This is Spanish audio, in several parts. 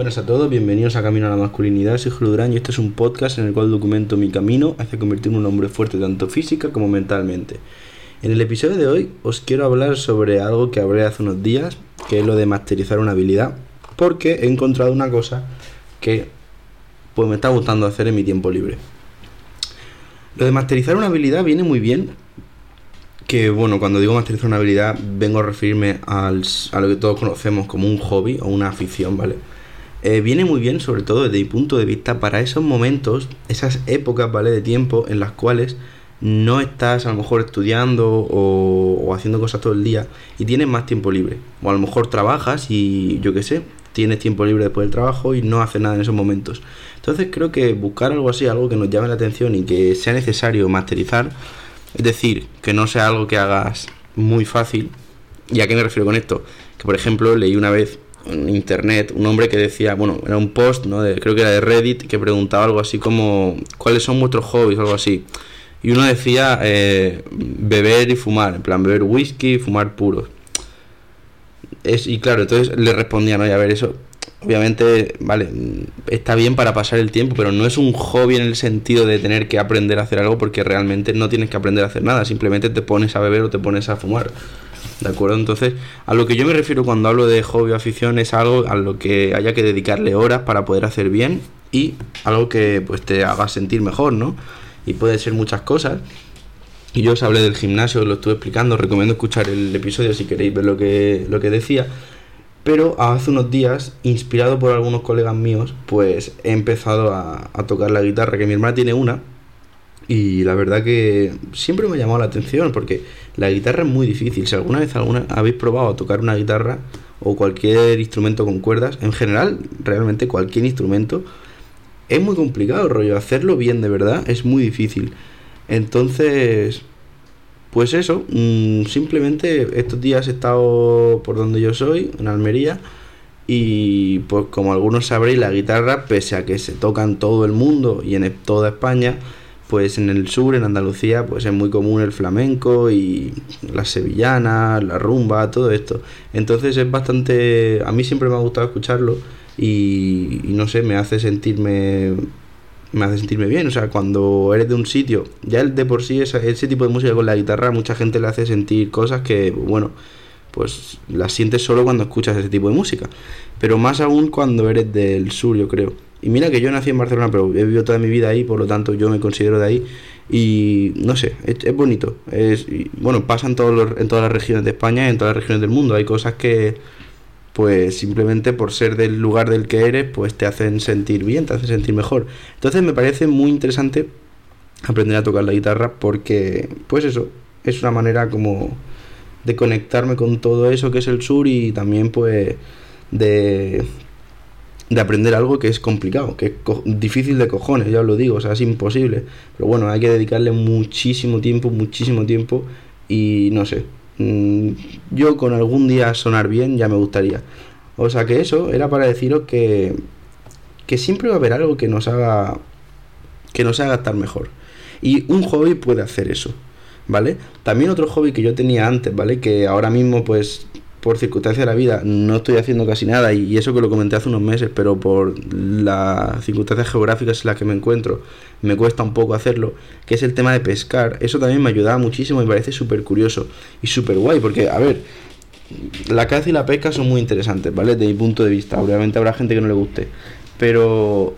Buenas a todos, bienvenidos a Camino a la Masculinidad. Soy Julio y este es un podcast en el cual documento mi camino hacia convertirme en un hombre fuerte tanto física como mentalmente. En el episodio de hoy os quiero hablar sobre algo que hablé hace unos días, que es lo de masterizar una habilidad, porque he encontrado una cosa que pues me está gustando hacer en mi tiempo libre. Lo de masterizar una habilidad viene muy bien que bueno, cuando digo masterizar una habilidad, vengo a referirme a lo que todos conocemos como un hobby o una afición, ¿vale? Eh, viene muy bien, sobre todo desde mi punto de vista, para esos momentos, esas épocas, ¿vale? De tiempo en las cuales no estás a lo mejor estudiando o, o haciendo cosas todo el día y tienes más tiempo libre. O a lo mejor trabajas y yo qué sé, tienes tiempo libre después del trabajo y no haces nada en esos momentos. Entonces creo que buscar algo así, algo que nos llame la atención y que sea necesario masterizar, es decir, que no sea algo que hagas muy fácil. ¿Y a qué me refiero con esto? Que por ejemplo leí una vez en internet un hombre que decía, bueno, era un post, ¿no? De, creo que era de Reddit, que preguntaba algo así como, ¿cuáles son vuestros hobbies? O algo así. Y uno decía eh, beber y fumar, en plan beber whisky y fumar puros. Es, y claro, entonces le respondía, no, a ver, eso obviamente, vale, está bien para pasar el tiempo, pero no es un hobby en el sentido de tener que aprender a hacer algo porque realmente no tienes que aprender a hacer nada, simplemente te pones a beber o te pones a fumar. ¿De acuerdo? Entonces, a lo que yo me refiero cuando hablo de hobby o afición es algo a lo que haya que dedicarle horas para poder hacer bien y algo que pues te haga sentir mejor, ¿no? Y puede ser muchas cosas. Y yo os hablé del gimnasio, lo estuve explicando, os recomiendo escuchar el episodio si queréis ver lo que, lo que decía. Pero hace unos días, inspirado por algunos colegas míos, pues he empezado a, tocar la guitarra, que mi hermana tiene una. Y la verdad que siempre me ha llamado la atención porque la guitarra es muy difícil. Si alguna vez alguna, habéis probado a tocar una guitarra o cualquier instrumento con cuerdas, en general, realmente cualquier instrumento, es muy complicado, rollo. Hacerlo bien de verdad es muy difícil. Entonces, pues eso, mm, simplemente estos días he estado por donde yo soy, en Almería, y pues como algunos sabréis, la guitarra, pese a que se toca en todo el mundo y en toda España, pues en el sur, en Andalucía, pues es muy común el flamenco y las sevillanas, la rumba, todo esto. Entonces es bastante, a mí siempre me ha gustado escucharlo y, no sé, me hace sentirme me hace sentirme bien. O sea, cuando eres de un sitio, ya el de por sí ese, ese tipo de música con la guitarra, mucha gente le hace sentir cosas que, bueno, pues las sientes solo cuando escuchas ese tipo de música. Pero más aún cuando eres del sur, yo creo. Y mira que yo nací en Barcelona, pero he vivido toda mi vida ahí, por lo tanto yo me considero de ahí. Y no sé, es, bonito. Es, bueno, pasa en, todos en todas las regiones de España y en todas las regiones del mundo. Hay cosas que pues simplemente por ser del lugar del que eres, pues te hacen sentir bien, te hacen sentir mejor. Entonces me parece muy interesante aprender a tocar la guitarra porque, pues eso, es una manera como de conectarme con todo eso que es el sur y también pues de, de aprender algo que es complicado, que es difícil de cojones, ya os lo digo, o sea, es imposible. Pero bueno, hay que dedicarle muchísimo tiempo, muchísimo tiempo y no sé, Mm, yo con algún día sonar bien ya me gustaría. O sea que eso era para deciros que, que siempre va a haber algo que nos haga que nos haga estar mejor. Y un hobby puede hacer eso, ¿vale? También otro hobby que yo tenía antes, ¿vale? Que ahora mismo pues por circunstancias de la vida no estoy haciendo casi nada y eso que lo comenté hace unos meses, pero por las circunstancias geográficas en las que me encuentro me cuesta un poco hacerlo, que es el tema de pescar. Eso también me ayudaba muchísimo y me parece súper curioso y súper guay, porque a ver, la caza y la pesca son muy interesantes, ¿vale? Desde mi punto de vista, obviamente habrá gente que no le guste, pero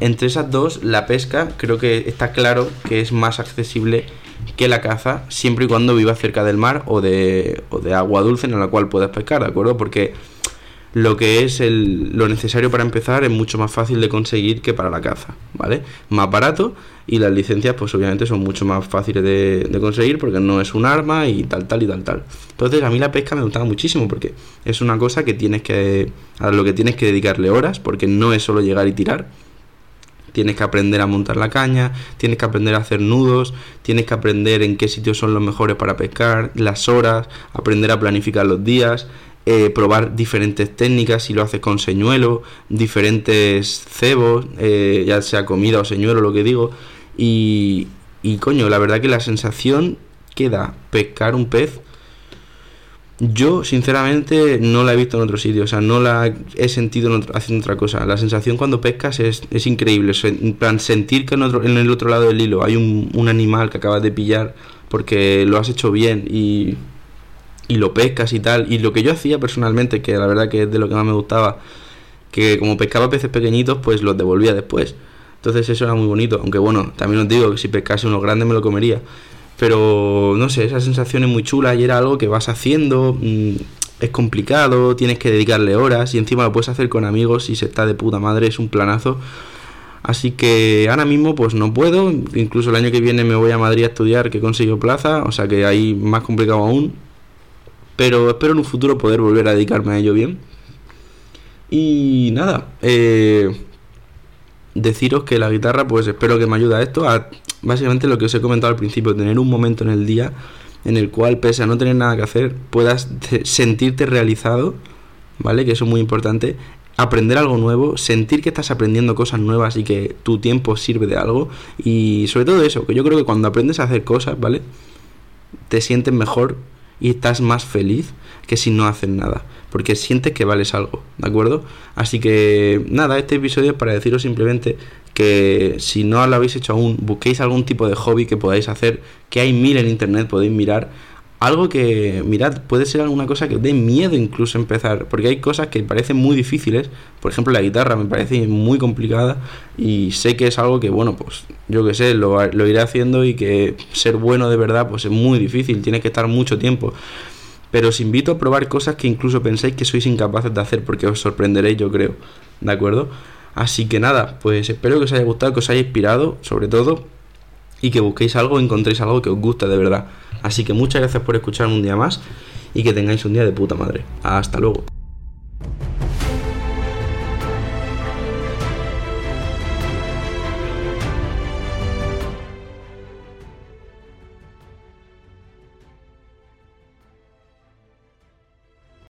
entre esas dos, la pesca creo que está claro que es más accesible que la caza siempre y cuando viva cerca del mar o de, o de agua dulce en la cual puedas pescar, ¿de acuerdo? Porque lo que es el, lo necesario para empezar es mucho más fácil de conseguir que para la caza, ¿vale? Más barato y las licencias pues obviamente son mucho más fáciles de, de, conseguir porque no es un arma y tal, tal y tal, tal. Entonces a mí la pesca me gustaba muchísimo porque es una cosa que tienes que, a lo que tienes que dedicarle horas porque no es solo llegar y tirar, Tienes que aprender a montar la caña, tienes que aprender a hacer nudos, tienes que aprender en qué sitios son los mejores para pescar, las horas, aprender a planificar los días, eh, probar diferentes técnicas si lo haces con señuelo, diferentes cebos, eh, ya sea comida o señuelo, lo que digo. Y, y coño, la verdad que la sensación que da pescar un pez yo, sinceramente, no la he visto en otro sitio, o sea, no la he sentido haciendo otra cosa. La sensación cuando pescas es, es increíble, en plan, sentir que en, otro, en el otro lado del hilo hay un, un, animal que acabas de pillar porque lo has hecho bien y, y lo pescas y tal. Y lo que yo hacía personalmente, que la verdad que es de lo que más me gustaba, que como pescaba peces pequeñitos, pues los devolvía después. Entonces eso era muy bonito, aunque bueno, también os digo que si pescase uno grande me lo comería. Pero no sé, esa sensación es muy chula y era algo que vas haciendo, mm, es complicado, tienes que dedicarle horas y encima lo puedes hacer con amigos y se está de puta madre, es un planazo. Así que ahora mismo pues no puedo, incluso el año que viene me voy a Madrid a estudiar que he conseguido plaza, o sea que ahí más complicado aún. Pero espero en un futuro poder volver a dedicarme a ello bien. Y nada, eh, deciros que la guitarra pues espero que me ayude a esto, básicamente lo que os he comentado al principio, tener un momento en el día en el cual, pese a no tener nada que hacer, puedas sentirte realizado, ¿vale? Que eso es muy importante. Aprender algo nuevo, sentir que estás aprendiendo cosas nuevas y que tu tiempo sirve de algo. Y sobre todo eso, que yo creo que cuando aprendes a hacer cosas, ¿vale? Te sientes mejor y estás más feliz que si no haces nada. Porque sientes que vales algo, ¿de acuerdo? Así que nada, este episodio es para deciros simplemente que si no lo habéis hecho aún, busquéis algún tipo de hobby que podáis hacer, que hay mil en internet, podéis mirar. Algo que, mirad, puede ser alguna cosa que os dé miedo incluso empezar, porque hay cosas que parecen muy difíciles, por ejemplo la guitarra me parece muy complicada y sé que es algo que, bueno, pues yo que sé, lo, lo iré haciendo y que ser bueno de verdad pues es muy difícil, tiene que estar mucho tiempo. Pero os invito a probar cosas que incluso pensáis que sois incapaces de hacer porque os sorprenderéis, yo creo, ¿de acuerdo? Así que nada, pues espero que os haya gustado, que os haya inspirado, sobre todo, y que busquéis algo, encontréis algo que os guste de verdad. Así que muchas gracias por escucharme un día más y que tengáis un día de puta madre. Hasta luego.